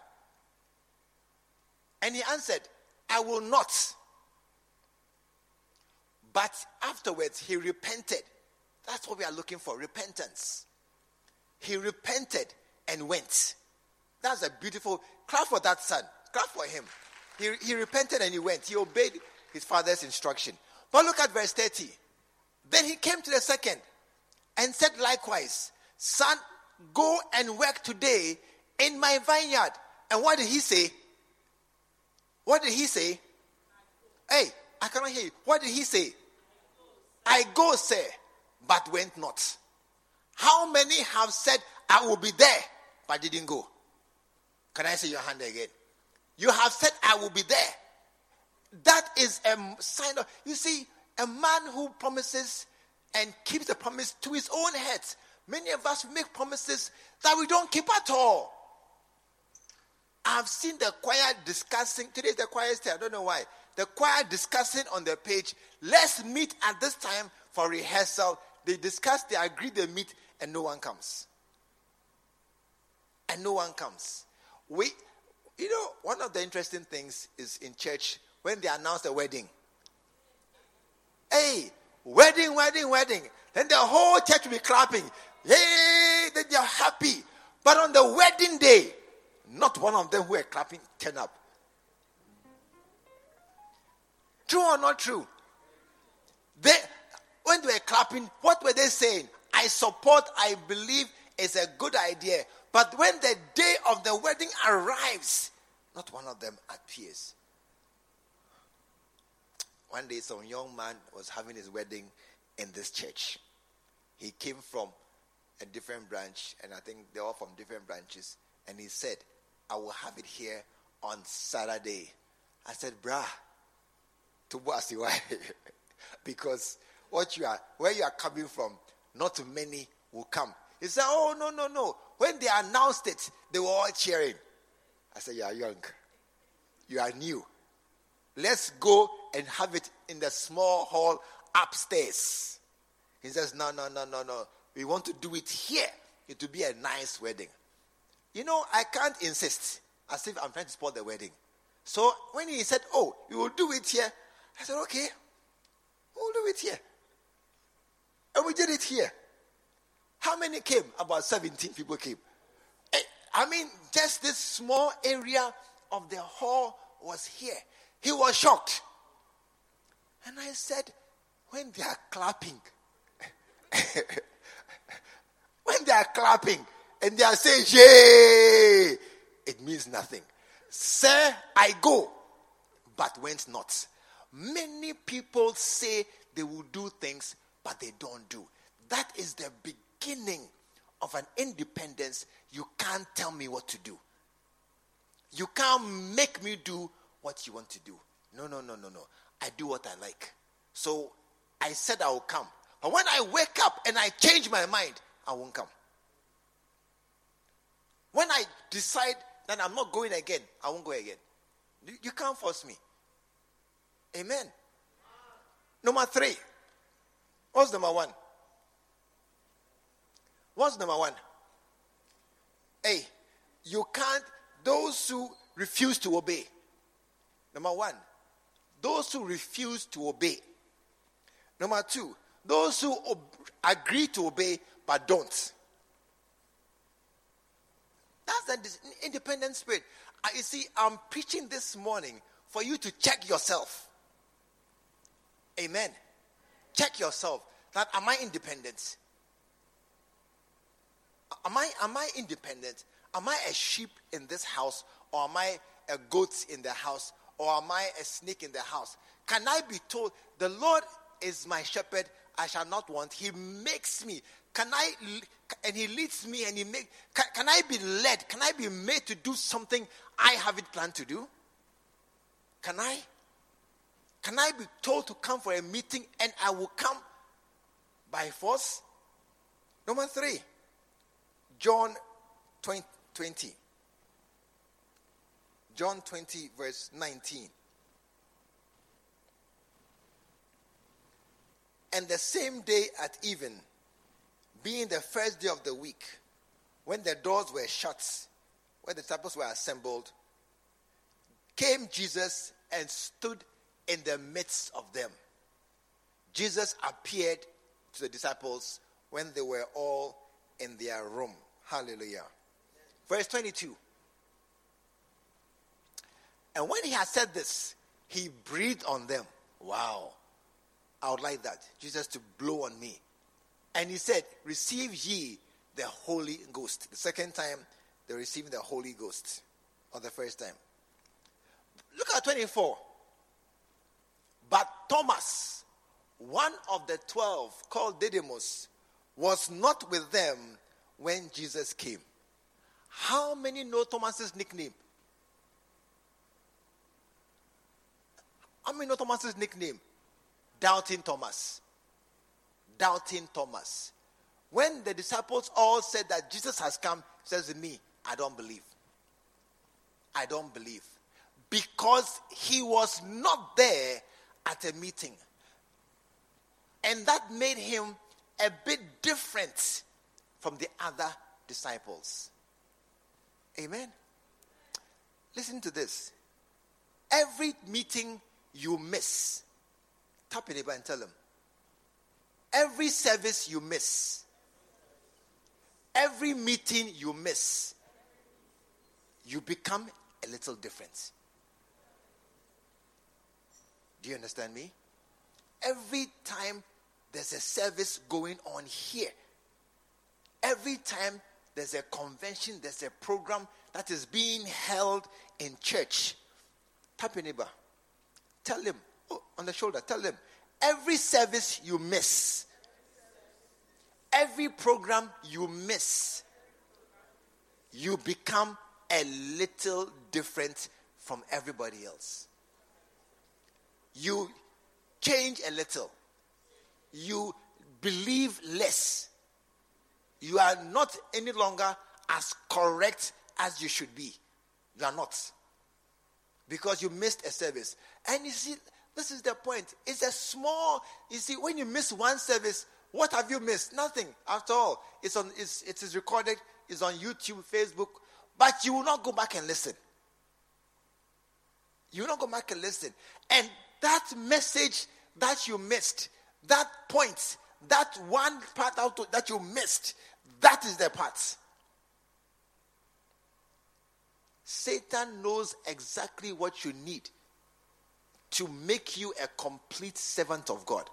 And he answered, I will not. But afterwards, he repented. That's what we are looking for repentance. He repented and went. That's a beautiful clap for that son. Clap for him. He, he repented and he went. He obeyed his father's instruction. But look at verse 30. Then he came to the second and said likewise, Son, go and work today in my vineyard. And what did he say? What did he say? Hey, I cannot hear you. What did he say? I go, sir, but went not. How many have said, I will be there, but didn't go? Can I see your hand again? You have said, I will be there. That is a sign of, you see, a man who promises and keeps the promise to his own head. Many of us make promises that we don't keep at all. I've seen the choir discussing, today's the choir day, I don't know why. The choir discussing on the page, let's meet at this time for rehearsal. They discuss, they agree, they meet, and no one comes. And no one comes. We, you know, one of the interesting things is in church when they announce the wedding. Hey, wedding, wedding, wedding. Then the whole church will be clapping. Hey, then they're happy. But on the wedding day, not one of them who are clapping turn up. True or not true? They, when they were clapping, what were they saying? I support, I believe is a good idea. But when the day of the wedding arrives, not one of them appears. One day, some young man was having his wedding in this church. He came from a different branch, and I think they're all from different branches. And he said, I will have it here on Saturday. I said, brah, to why? because what you are, where you are coming from, not many will come. He said, oh, no, no, no. When they announced it, they were all cheering. I said, you are young. You are new. Let's go and have it in the small hall upstairs. He says, no, no, no, no, no. We want to do it here. It will be a nice wedding. You know, I can't insist as if I'm trying to spoil the wedding. So when he said, Oh, you will do it here, I said, Okay, we'll do it here. And we did it here. How many came? About 17 people came. Eh, I mean, just this small area of the hall was here. He was shocked. And I said, When they are clapping, when they are clapping and they are saying, Yay, it means nothing. Sir, I go, but went not. Many people say they will do things, but they don't do. That is the beginning of an independence. You can't tell me what to do. You can't make me do what you want to do. No, no, no, no, no. I do what I like. So I said I will come. But when I wake up and I change my mind, I won't come. When I decide that I'm not going again, I won't go again. You, you can't force me. Amen. Number three. What's number one? What's number one? Hey, you can't, those who refuse to obey. Number one, those who refuse to obey. Number two, those who ob- agree to obey but don't. That's an independent spirit. You see, I'm preaching this morning for you to check yourself. Amen. Check yourself. That am I independent? Am I am I independent? Am I a sheep in this house, or am I a goat in the house, or am I a snake in the house? Can I be told the Lord is my shepherd? I shall not want. He makes me. Can I? And He leads me, and He make. Can, can I be led? Can I be made to do something I haven't planned to do? Can I? Can I be told to come for a meeting and I will come by force? Number three, John 20. 20. John 20, verse 19. And the same day at even, being the first day of the week, when the doors were shut, where the disciples were assembled, came Jesus and stood in the midst of them. Jesus appeared to the disciples when they were all in their room. Hallelujah. Verse 22. And when he had said this, he breathed on them. Wow. I would like that. Jesus to blow on me. And he said, Receive ye the Holy Ghost. The second time, they received the Holy Ghost. Or the first time. Look at 24. But Thomas, one of the twelve, called Didymus, was not with them when Jesus came. How many know Thomas's nickname? How many know Thomas's nickname? Doubting Thomas. Doubting Thomas. When the disciples all said that Jesus has come, says to me, I don't believe. I don't believe. Because he was not there at a meeting. And that made him a bit different from the other disciples. Amen. Listen to this. Every meeting you miss, tap your neighbor and tell him. Every service you miss, every meeting you miss, you become a little different. Do you understand me? Every time there's a service going on here, every time there's a convention, there's a program that is being held in church, tap your neighbor. Tell him oh, on the shoulder, tell him every service you miss, every program you miss, you become a little different from everybody else. You change a little, you believe less, you are not any longer as correct as you should be. You are not. Because you missed a service. And you see, this is the point. It's a small, you see, when you miss one service, what have you missed? Nothing after all. It's on it's, it is recorded, it's on YouTube, Facebook, but you will not go back and listen. You will not go back and listen. And that message that you missed, that point, that one part out that you missed, that is the part. Satan knows exactly what you need to make you a complete servant of God.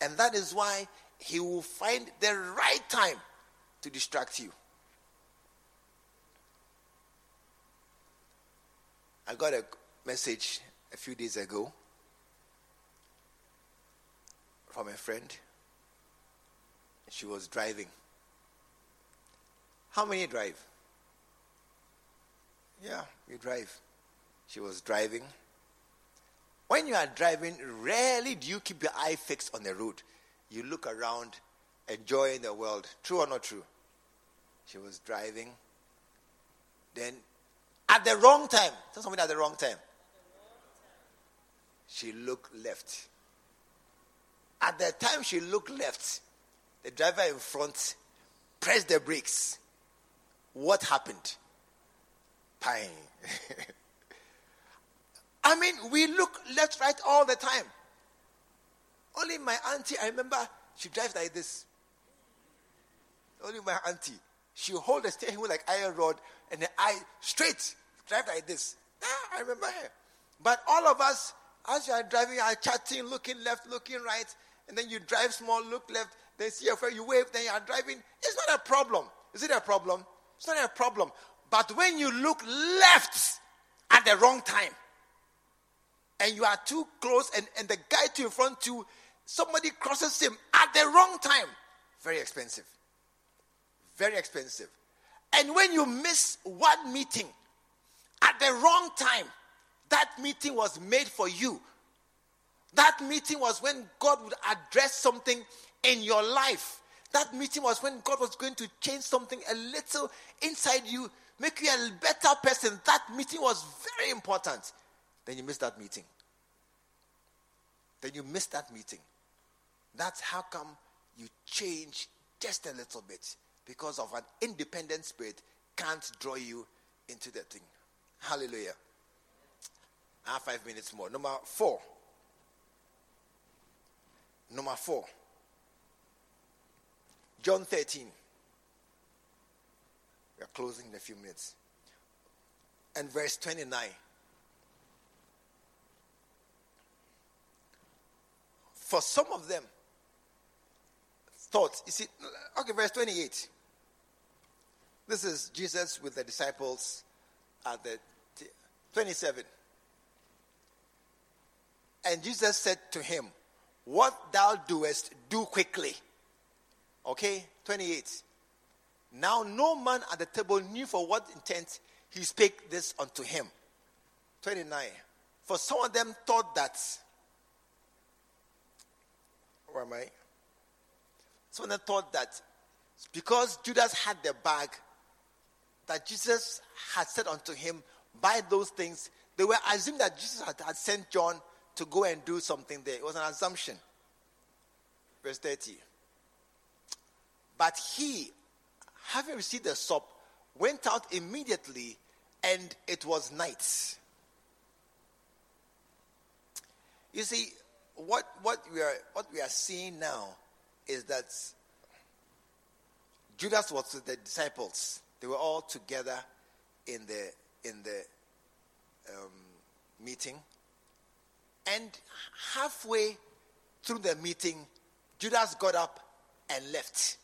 And that is why he will find the right time to distract you. I got a message a few days ago from a friend. She was driving. How many drive? Yeah, you drive. She was driving. When you are driving, rarely do you keep your eye fixed on the road. You look around, enjoying the world. True or not true? She was driving. Then, at the wrong time, tell somebody at the wrong time. She looked left. At the time she looked left, the driver in front pressed the brakes. What happened? Pine. I mean, we look left, right all the time. Only my auntie, I remember, she drives like this. Only my auntie. She hold the steering wheel like iron rod and the eye straight, drive like this. Ah, I remember her. But all of us, as you are driving, you are chatting, looking left, looking right, and then you drive small, look left, then see your friend, you wave, then you are driving. It's not a problem. Is it a problem? It's not a problem. But when you look left at the wrong time, and you are too close, and, and the guy to in front to somebody crosses him at the wrong time, very expensive. Very expensive. And when you miss one meeting at the wrong time, that meeting was made for you. That meeting was when God would address something in your life. That meeting was when God was going to change something a little inside you, make you a better person. That meeting was very important. Then you miss that meeting. Then you miss that meeting. That's how come you change just a little bit because of an independent spirit can't draw you into that thing. Hallelujah. I have five minutes more. Number four. Number four. John 13. We are closing in a few minutes. And verse 29. For some of them, thought, you see, okay, verse 28. This is Jesus with the disciples at the 27. And Jesus said to him, What thou doest, do quickly. Okay, 28. Now no man at the table knew for what intent he spake this unto him. 29. For some of them thought that. Where am I? Some of them thought that because Judas had the bag, that Jesus had said unto him, Buy those things. They were assuming that Jesus had, had sent John to go and do something there. It was an assumption. Verse 30. But he, having received the sop, went out immediately, and it was night. You see, what, what, we are, what we are seeing now is that Judas was with the disciples. They were all together in the, in the um, meeting. And halfway through the meeting, Judas got up and left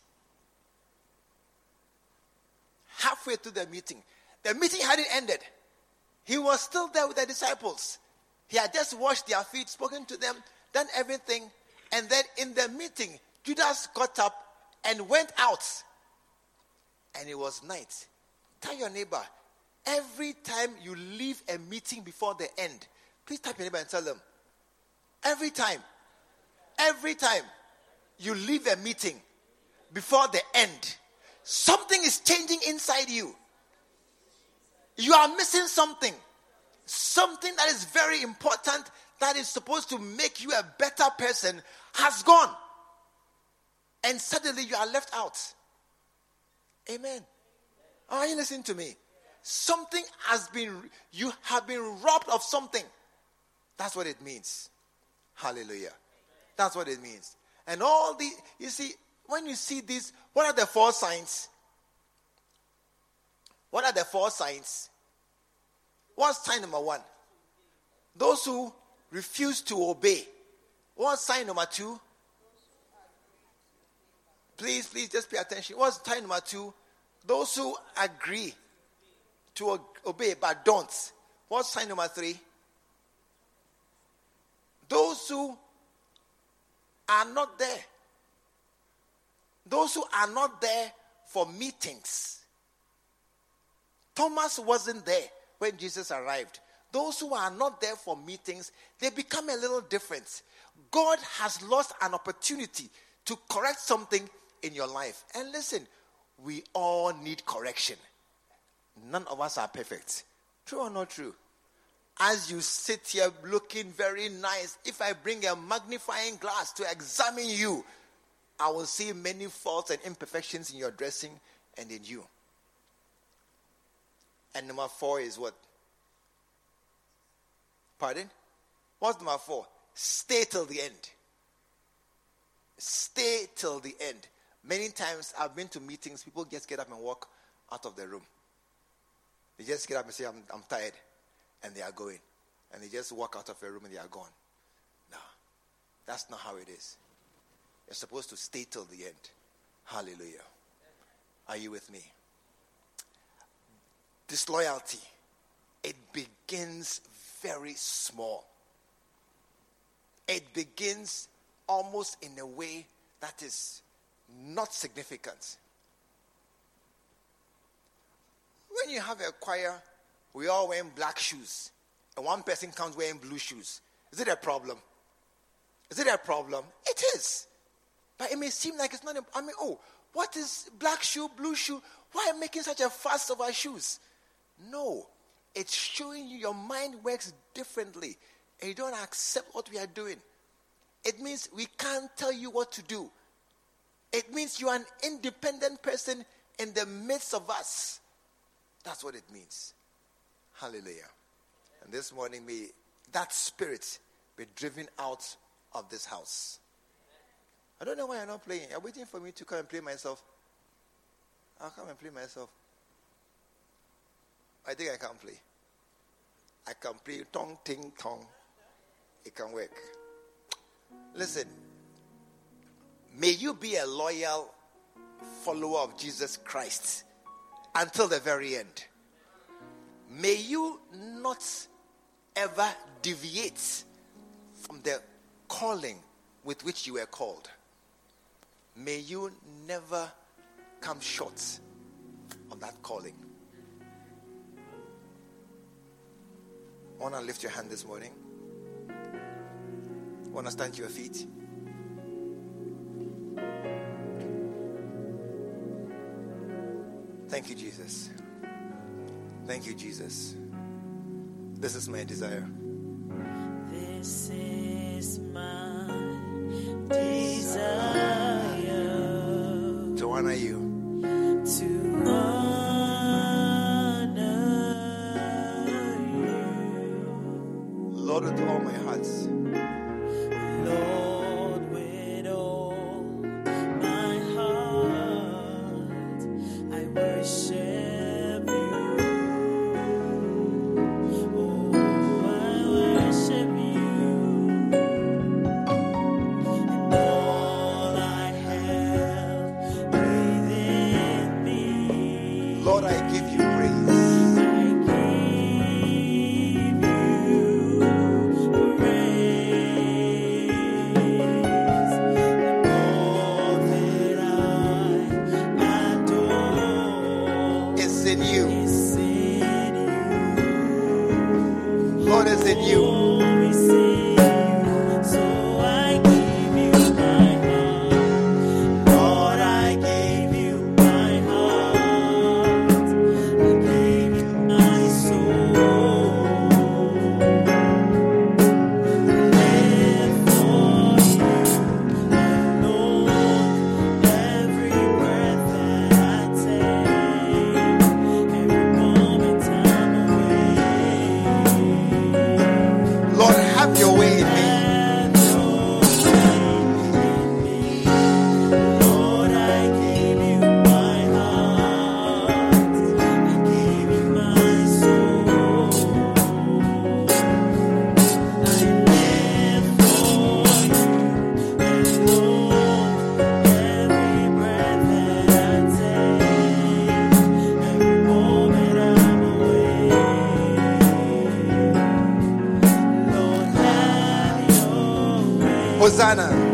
halfway through the meeting. The meeting hadn't ended. He was still there with the disciples. He had just washed their feet, spoken to them, done everything. And then in the meeting, Judas got up and went out. And it was night. Tell your neighbor, every time you leave a meeting before the end, please tap your neighbor and tell them, Every time. Every time you leave a meeting before the end, something is changing inside you. You are missing something. Something that is very important that is supposed to make you a better person has gone. And suddenly you are left out. Amen. Are you listening to me? Something has been, you have been robbed of something. That's what it means. Hallelujah. That's what it means. And all the, you see, when you see this, what are the four signs? What are the four signs? What's sign number one? Those who refuse to obey. What's sign number two? Please, please just pay attention. What's sign number two? Those who agree to obey but don't. What's sign number three? Those who are not there. Those who are not there for meetings. Thomas wasn't there when Jesus arrived. Those who are not there for meetings, they become a little different. God has lost an opportunity to correct something in your life. And listen, we all need correction. None of us are perfect. True or not true? As you sit here looking very nice, if I bring a magnifying glass to examine you, I will see many faults and imperfections in your dressing and in you. And number four is what? Pardon? What's number four? Stay till the end. Stay till the end. Many times I've been to meetings, people just get up and walk out of the room. They just get up and say, I'm, I'm tired. And they are going. And they just walk out of the room and they are gone. No, that's not how it is. You're supposed to stay till the end. Hallelujah. Are you with me? Disloyalty, it begins very small. It begins almost in a way that is not significant. When you have a choir, we all wearing black shoes, and one person comes wearing blue shoes. Is it a problem? Is it a problem? It is. But it may seem like it's not. A, I mean, oh, what is black shoe, blue shoe? Why I making such a fuss over shoes? No, it's showing you your mind works differently, and you don't accept what we are doing. It means we can't tell you what to do. It means you are an independent person in the midst of us. That's what it means. Hallelujah. And this morning, may that spirit be driven out of this house. I don't know why you're not playing. You're waiting for me to come and play myself. I'll come and play myself. I think I can play. I can play tong ting tong. It can work. Listen, may you be a loyal follower of Jesus Christ until the very end. May you not ever deviate from the calling with which you were called. May you never come short of that calling. I Want to lift your hand this morning? I Want to stand to your feet? Thank you, Jesus. Thank you, Jesus. This is my desire. This is my Hosanna.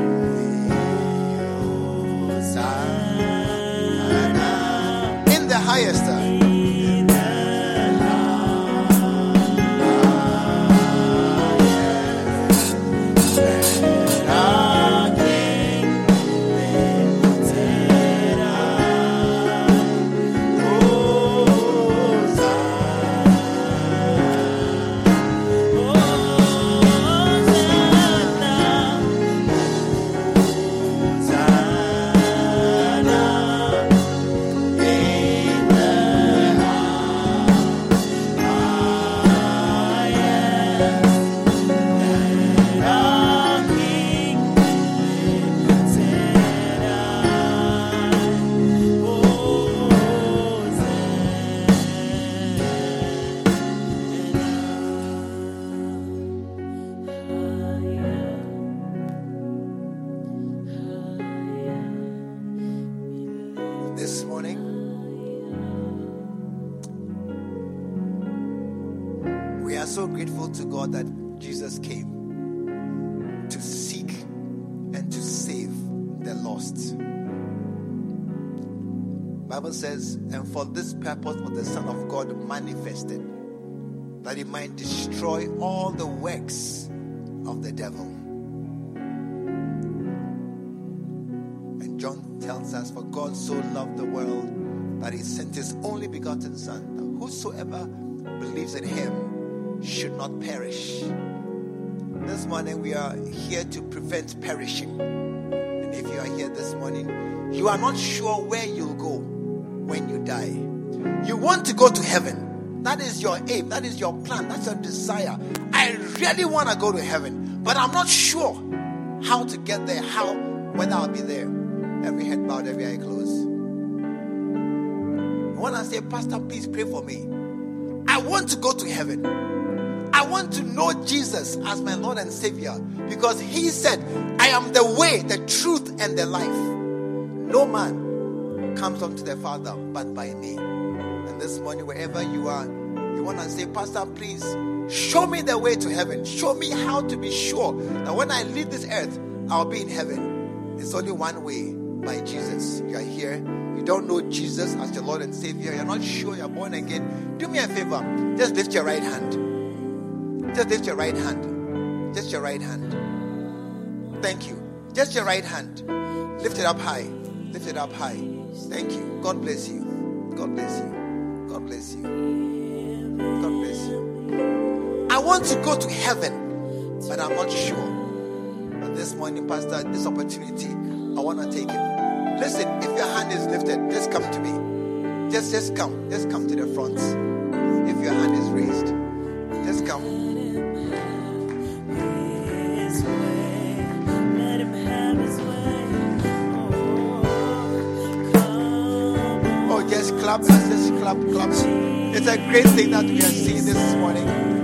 For this purpose was the Son of God manifested, that he might destroy all the works of the devil. And John tells us, For God so loved the world that he sent his only begotten Son, that whosoever believes in him should not perish. This morning we are here to prevent perishing. And if you are here this morning, you are not sure where you'll go when you die. You want to go to heaven. That is your aim. That is your plan. That's your desire. I really want to go to heaven, but I'm not sure how to get there, how, whether I'll be there. Every head bowed, every eye closed. When I say, Pastor, please pray for me. I want to go to heaven. I want to know Jesus as my Lord and Savior because He said, I am the way, the truth, and the life. No man comes unto the Father but by me. And this morning, wherever you are, you want to say, Pastor, please show me the way to heaven. Show me how to be sure that when I leave this earth, I'll be in heaven. It's only one way by Jesus. You are here, you don't know Jesus as your Lord and Savior, you're not sure you're born again. Do me a favor, just lift your right hand. Just lift your right hand. Just your right hand. Thank you. Just your right hand. Lift it up high. Lift it up high. Thank you. God bless you. God bless you. God bless you. God bless you. I want to go to heaven, but I'm not sure. But this morning, Pastor, this opportunity, I want to take it. Listen, if your hand is lifted, just come to me. Just, just come. Just come to the front. If your hand is raised, just come. Clap. Let's clap, clap. It's a great thing that we are seeing this morning.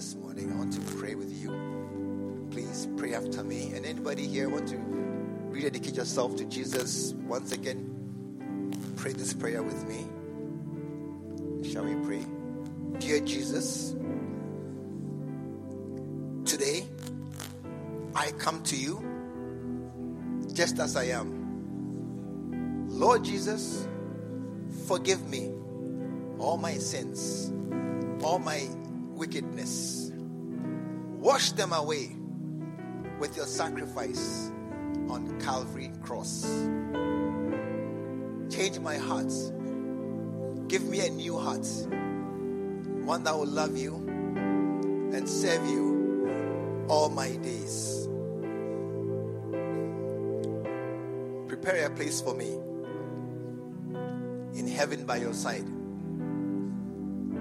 This morning. I want to pray with you. Please pray after me. And anybody here want to rededicate yourself to Jesus once again? Pray this prayer with me. Shall we pray? Dear Jesus, today I come to you just as I am. Lord Jesus, forgive me all my sins, all my wickedness. Wash them away with your sacrifice on Calvary cross. Change my heart. Give me a new heart. One that will love you and serve you all my days. Prepare a place for me in heaven by your side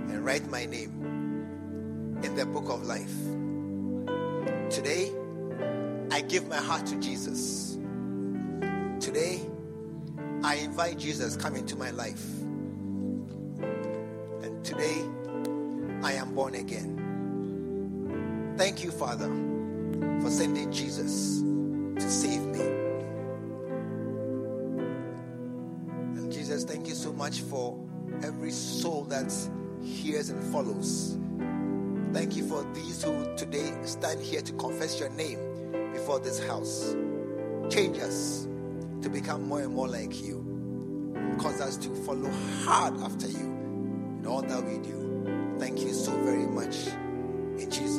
and write my name the book of life. Today, I give my heart to Jesus. Today, I invite Jesus come into my life. And today I am born again. Thank you, Father, for sending Jesus to save me. And Jesus, thank you so much for every soul that hears and follows. For these who today stand here to confess your name before this house. Change us to become more and more like you. Cause us to follow hard after you in all that we do. Thank you so very much. In Jesus'